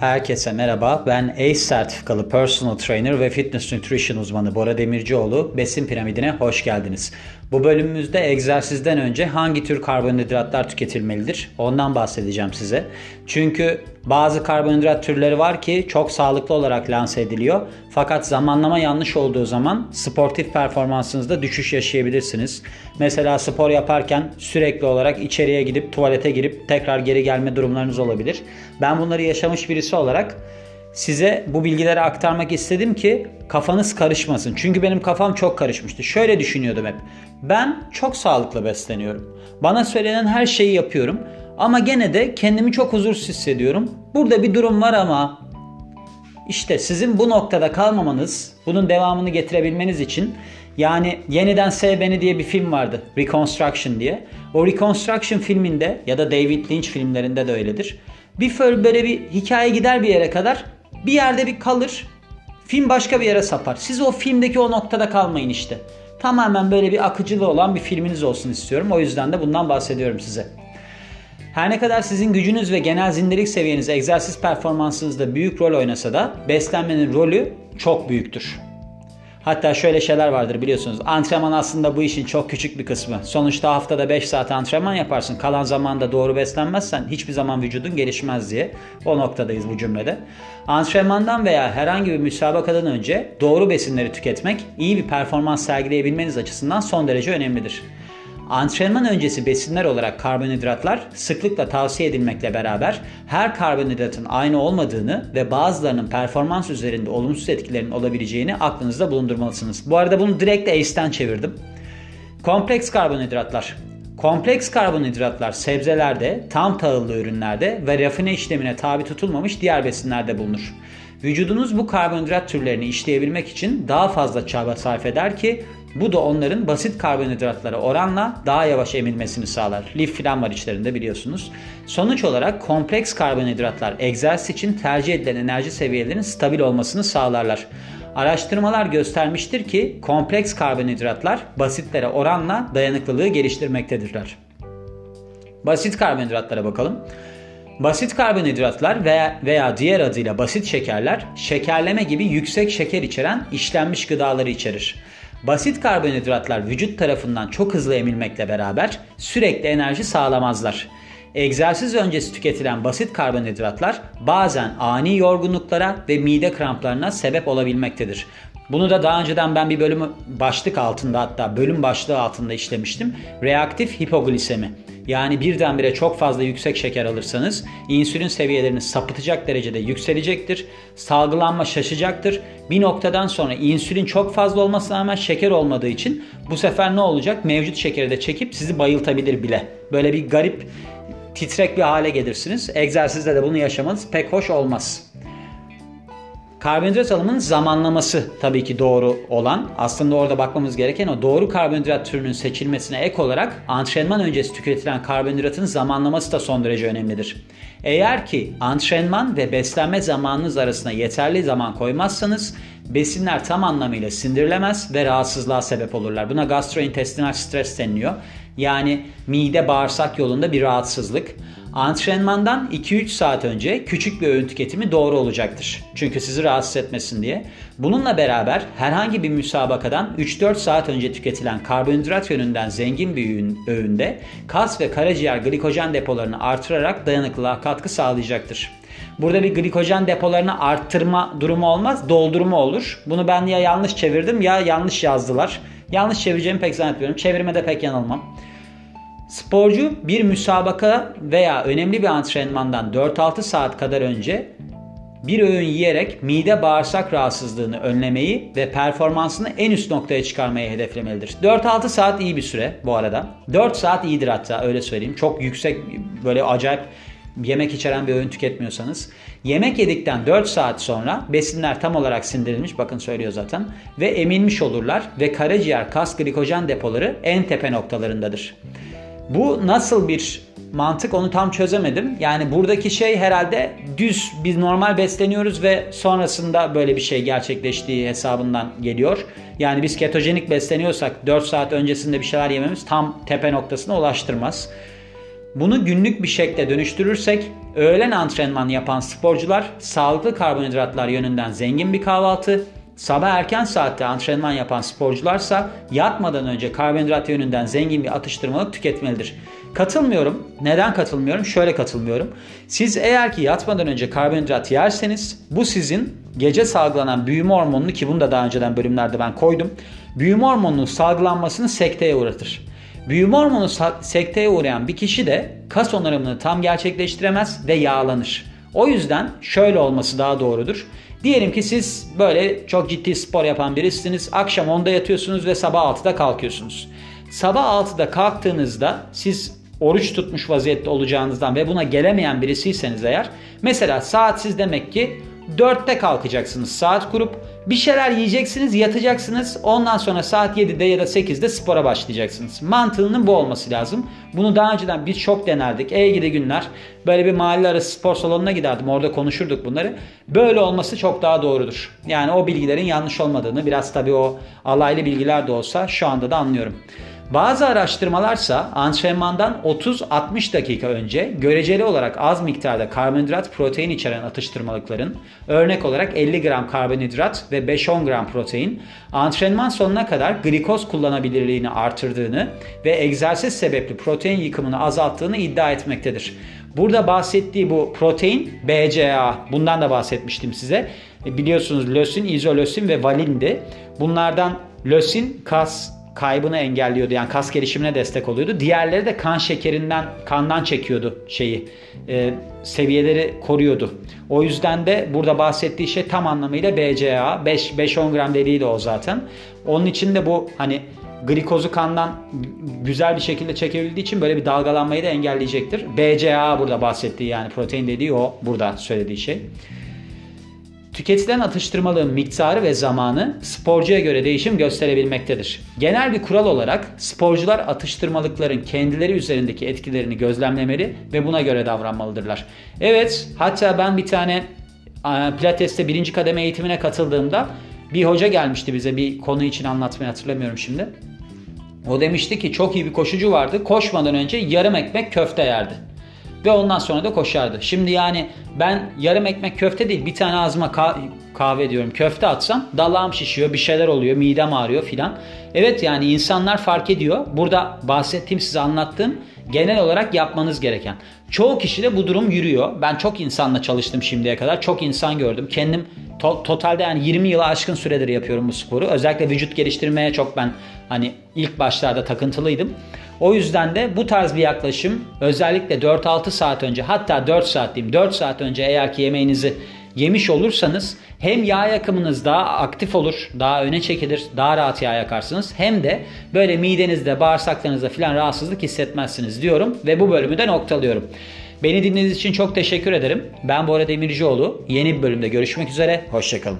Herkese merhaba. Ben ACE sertifikalı personal trainer ve fitness nutrition uzmanı Bora Demircioğlu. Besin piramidine hoş geldiniz. Bu bölümümüzde egzersizden önce hangi tür karbonhidratlar tüketilmelidir? Ondan bahsedeceğim size. Çünkü bazı karbonhidrat türleri var ki çok sağlıklı olarak lanse ediliyor. Fakat zamanlama yanlış olduğu zaman sportif performansınızda düşüş yaşayabilirsiniz. Mesela spor yaparken sürekli olarak içeriye gidip tuvalete girip tekrar geri gelme durumlarınız olabilir. Ben bunları yaşamış birisi olarak size bu bilgileri aktarmak istedim ki kafanız karışmasın. Çünkü benim kafam çok karışmıştı. Şöyle düşünüyordum hep. Ben çok sağlıklı besleniyorum. Bana söylenen her şeyi yapıyorum. Ama gene de kendimi çok huzursuz hissediyorum. Burada bir durum var ama işte sizin bu noktada kalmamanız, bunun devamını getirebilmeniz için yani Yeniden Sev Beni diye bir film vardı. Reconstruction diye. O Reconstruction filminde ya da David Lynch filmlerinde de öyledir. Bir böyle bir hikaye gider bir yere kadar bir yerde bir kalır. Film başka bir yere sapar. Siz o filmdeki o noktada kalmayın işte. Tamamen böyle bir akıcılığı olan bir filminiz olsun istiyorum. O yüzden de bundan bahsediyorum size. Her ne kadar sizin gücünüz ve genel zindelik seviyeniz egzersiz performansınızda büyük rol oynasa da beslenmenin rolü çok büyüktür. Hatta şöyle şeyler vardır biliyorsunuz. Antrenman aslında bu işin çok küçük bir kısmı. Sonuçta haftada 5 saat antrenman yaparsın. Kalan zamanda doğru beslenmezsen hiçbir zaman vücudun gelişmez diye. O noktadayız bu cümlede. Antrenmandan veya herhangi bir müsabakadan önce doğru besinleri tüketmek iyi bir performans sergileyebilmeniz açısından son derece önemlidir. Antrenman öncesi besinler olarak karbonhidratlar sıklıkla tavsiye edilmekle beraber her karbonhidratın aynı olmadığını ve bazılarının performans üzerinde olumsuz etkilerinin olabileceğini aklınızda bulundurmalısınız. Bu arada bunu direkt ACE'den çevirdim. Kompleks karbonhidratlar. Kompleks karbonhidratlar sebzelerde, tam tahıllı ürünlerde ve rafine işlemine tabi tutulmamış diğer besinlerde bulunur. Vücudunuz bu karbonhidrat türlerini işleyebilmek için daha fazla çaba sarf eder ki bu da onların basit karbonhidratlara oranla daha yavaş emilmesini sağlar. Lif filan var içlerinde biliyorsunuz. Sonuç olarak kompleks karbonhidratlar egzersiz için tercih edilen enerji seviyelerinin stabil olmasını sağlarlar. Araştırmalar göstermiştir ki kompleks karbonhidratlar basitlere oranla dayanıklılığı geliştirmektedirler. Basit karbonhidratlara bakalım. Basit karbonhidratlar veya, veya diğer adıyla basit şekerler şekerleme gibi yüksek şeker içeren işlenmiş gıdaları içerir. Basit karbonhidratlar vücut tarafından çok hızlı emilmekle beraber sürekli enerji sağlamazlar. Egzersiz öncesi tüketilen basit karbonhidratlar bazen ani yorgunluklara ve mide kramplarına sebep olabilmektedir. Bunu da daha önceden ben bir bölümü başlık altında hatta bölüm başlığı altında işlemiştim. Reaktif hipoglisemi. Yani birdenbire çok fazla yüksek şeker alırsanız insülin seviyeleriniz sapıtacak derecede yükselecektir. Salgılanma şaşacaktır. Bir noktadan sonra insülin çok fazla olmasına rağmen şeker olmadığı için bu sefer ne olacak? Mevcut şekeri de çekip sizi bayıltabilir bile. Böyle bir garip titrek bir hale gelirsiniz. Egzersizde de bunu yaşamanız pek hoş olmaz. Karbonhidrat alımının zamanlaması tabii ki doğru olan. Aslında orada bakmamız gereken o doğru karbonhidrat türünün seçilmesine ek olarak antrenman öncesi tüketilen karbonhidratın zamanlaması da son derece önemlidir. Eğer ki antrenman ve beslenme zamanınız arasında yeterli zaman koymazsanız besinler tam anlamıyla sindirilemez ve rahatsızlığa sebep olurlar. Buna gastrointestinal stres deniliyor. Yani mide bağırsak yolunda bir rahatsızlık. Antrenmandan 2-3 saat önce küçük bir öğün tüketimi doğru olacaktır. Çünkü sizi rahatsız etmesin diye. Bununla beraber herhangi bir müsabakadan 3-4 saat önce tüketilen karbonhidrat yönünden zengin bir öğünde kas ve karaciğer glikojen depolarını artırarak dayanıklılığa katkı sağlayacaktır. Burada bir glikojen depolarını arttırma durumu olmaz, doldurma olur. Bunu ben ya yanlış çevirdim ya yanlış yazdılar. Yanlış çevireceğimi pek zannetmiyorum. Çevirmede pek yanılmam. Sporcu bir müsabaka veya önemli bir antrenmandan 4-6 saat kadar önce bir öğün yiyerek mide bağırsak rahatsızlığını önlemeyi ve performansını en üst noktaya çıkarmayı hedeflemelidir. 4-6 saat iyi bir süre bu arada. 4 saat iyidir hatta öyle söyleyeyim. Çok yüksek böyle acayip yemek içeren bir öğün tüketmiyorsanız. Yemek yedikten 4 saat sonra besinler tam olarak sindirilmiş bakın söylüyor zaten ve emilmiş olurlar ve karaciğer kas glikojen depoları en tepe noktalarındadır. Bu nasıl bir mantık onu tam çözemedim. Yani buradaki şey herhalde düz biz normal besleniyoruz ve sonrasında böyle bir şey gerçekleştiği hesabından geliyor. Yani biz ketojenik besleniyorsak 4 saat öncesinde bir şeyler yememiz tam tepe noktasına ulaştırmaz. Bunu günlük bir şekle dönüştürürsek öğlen antrenman yapan sporcular sağlıklı karbonhidratlar yönünden zengin bir kahvaltı, sabah erken saatte antrenman yapan sporcularsa yatmadan önce karbonhidrat yönünden zengin bir atıştırmalık tüketmelidir. Katılmıyorum. Neden katılmıyorum? Şöyle katılmıyorum. Siz eğer ki yatmadan önce karbonhidrat yerseniz bu sizin gece salgılanan büyüme hormonunu ki bunu da daha önceden bölümlerde ben koydum. Büyüme hormonunun salgılanmasını sekteye uğratır. Büyüme hormonu sekteye uğrayan bir kişi de kas onarımını tam gerçekleştiremez ve yağlanır. O yüzden şöyle olması daha doğrudur. Diyelim ki siz böyle çok ciddi spor yapan birisiniz. Akşam 10'da yatıyorsunuz ve sabah 6'da kalkıyorsunuz. Sabah 6'da kalktığınızda siz oruç tutmuş vaziyette olacağınızdan ve buna gelemeyen birisiyseniz eğer mesela saat siz demek ki 4'te kalkacaksınız saat kurup bir şeyler yiyeceksiniz yatacaksınız ondan sonra saat 7'de ya da 8'de spora başlayacaksınız. Mantığının bu olması lazım. Bunu daha önceden biz çok denerdik. Ey gidi günler böyle bir mahalle arası spor salonuna giderdim orada konuşurduk bunları. Böyle olması çok daha doğrudur. Yani o bilgilerin yanlış olmadığını biraz tabii o alaylı bilgiler de olsa şu anda da anlıyorum. Bazı araştırmalarsa antrenmandan 30-60 dakika önce göreceli olarak az miktarda karbonhidrat protein içeren atıştırmalıkların örnek olarak 50 gram karbonhidrat ve 5-10 gram protein antrenman sonuna kadar glikoz kullanabilirliğini artırdığını ve egzersiz sebepli protein yıkımını azalttığını iddia etmektedir. Burada bahsettiği bu protein BCA bundan da bahsetmiştim size. Biliyorsunuz lösin, izolösin ve valindi. Bunlardan lösin kas kaybını engelliyordu. Yani kas gelişimine destek oluyordu. Diğerleri de kan şekerinden, kandan çekiyordu şeyi. E, seviyeleri koruyordu. O yüzden de burada bahsettiği şey tam anlamıyla BCA. 5-10 gram dediği de o zaten. Onun için de bu hani glikozu kandan güzel bir şekilde çekebildiği için böyle bir dalgalanmayı da engelleyecektir. BCA burada bahsettiği yani protein dediği o burada söylediği şey. Tüketilen atıştırmalığın miktarı ve zamanı sporcuya göre değişim gösterebilmektedir. Genel bir kural olarak sporcular atıştırmalıkların kendileri üzerindeki etkilerini gözlemlemeli ve buna göre davranmalıdırlar. Evet hatta ben bir tane Pilates'te birinci kademe eğitimine katıldığımda bir hoca gelmişti bize bir konu için anlatmayı hatırlamıyorum şimdi. O demişti ki çok iyi bir koşucu vardı. Koşmadan önce yarım ekmek köfte yerdi ve ondan sonra da koşardı. Şimdi yani ben yarım ekmek köfte değil bir tane ağzıma kahve diyorum köfte atsam dalağım şişiyor bir şeyler oluyor midem ağrıyor filan. Evet yani insanlar fark ediyor. Burada bahsettiğim size anlattığım genel olarak yapmanız gereken. Çoğu kişi de bu durum yürüyor. Ben çok insanla çalıştım şimdiye kadar. Çok insan gördüm. Kendim to- totalde yani 20 yıla aşkın süredir yapıyorum bu sporu. Özellikle vücut geliştirmeye çok ben hani ilk başlarda takıntılıydım. O yüzden de bu tarz bir yaklaşım özellikle 4-6 saat önce hatta 4 saat diyeyim 4 saat önce eğer ki yemeğinizi yemiş olursanız hem yağ yakımınız daha aktif olur, daha öne çekilir, daha rahat yağ yakarsınız. Hem de böyle midenizde, bağırsaklarınızda filan rahatsızlık hissetmezsiniz diyorum ve bu bölümü de noktalıyorum. Beni dinlediğiniz için çok teşekkür ederim. Ben Bora Demircioğlu. Yeni bir bölümde görüşmek üzere. Hoşçakalın.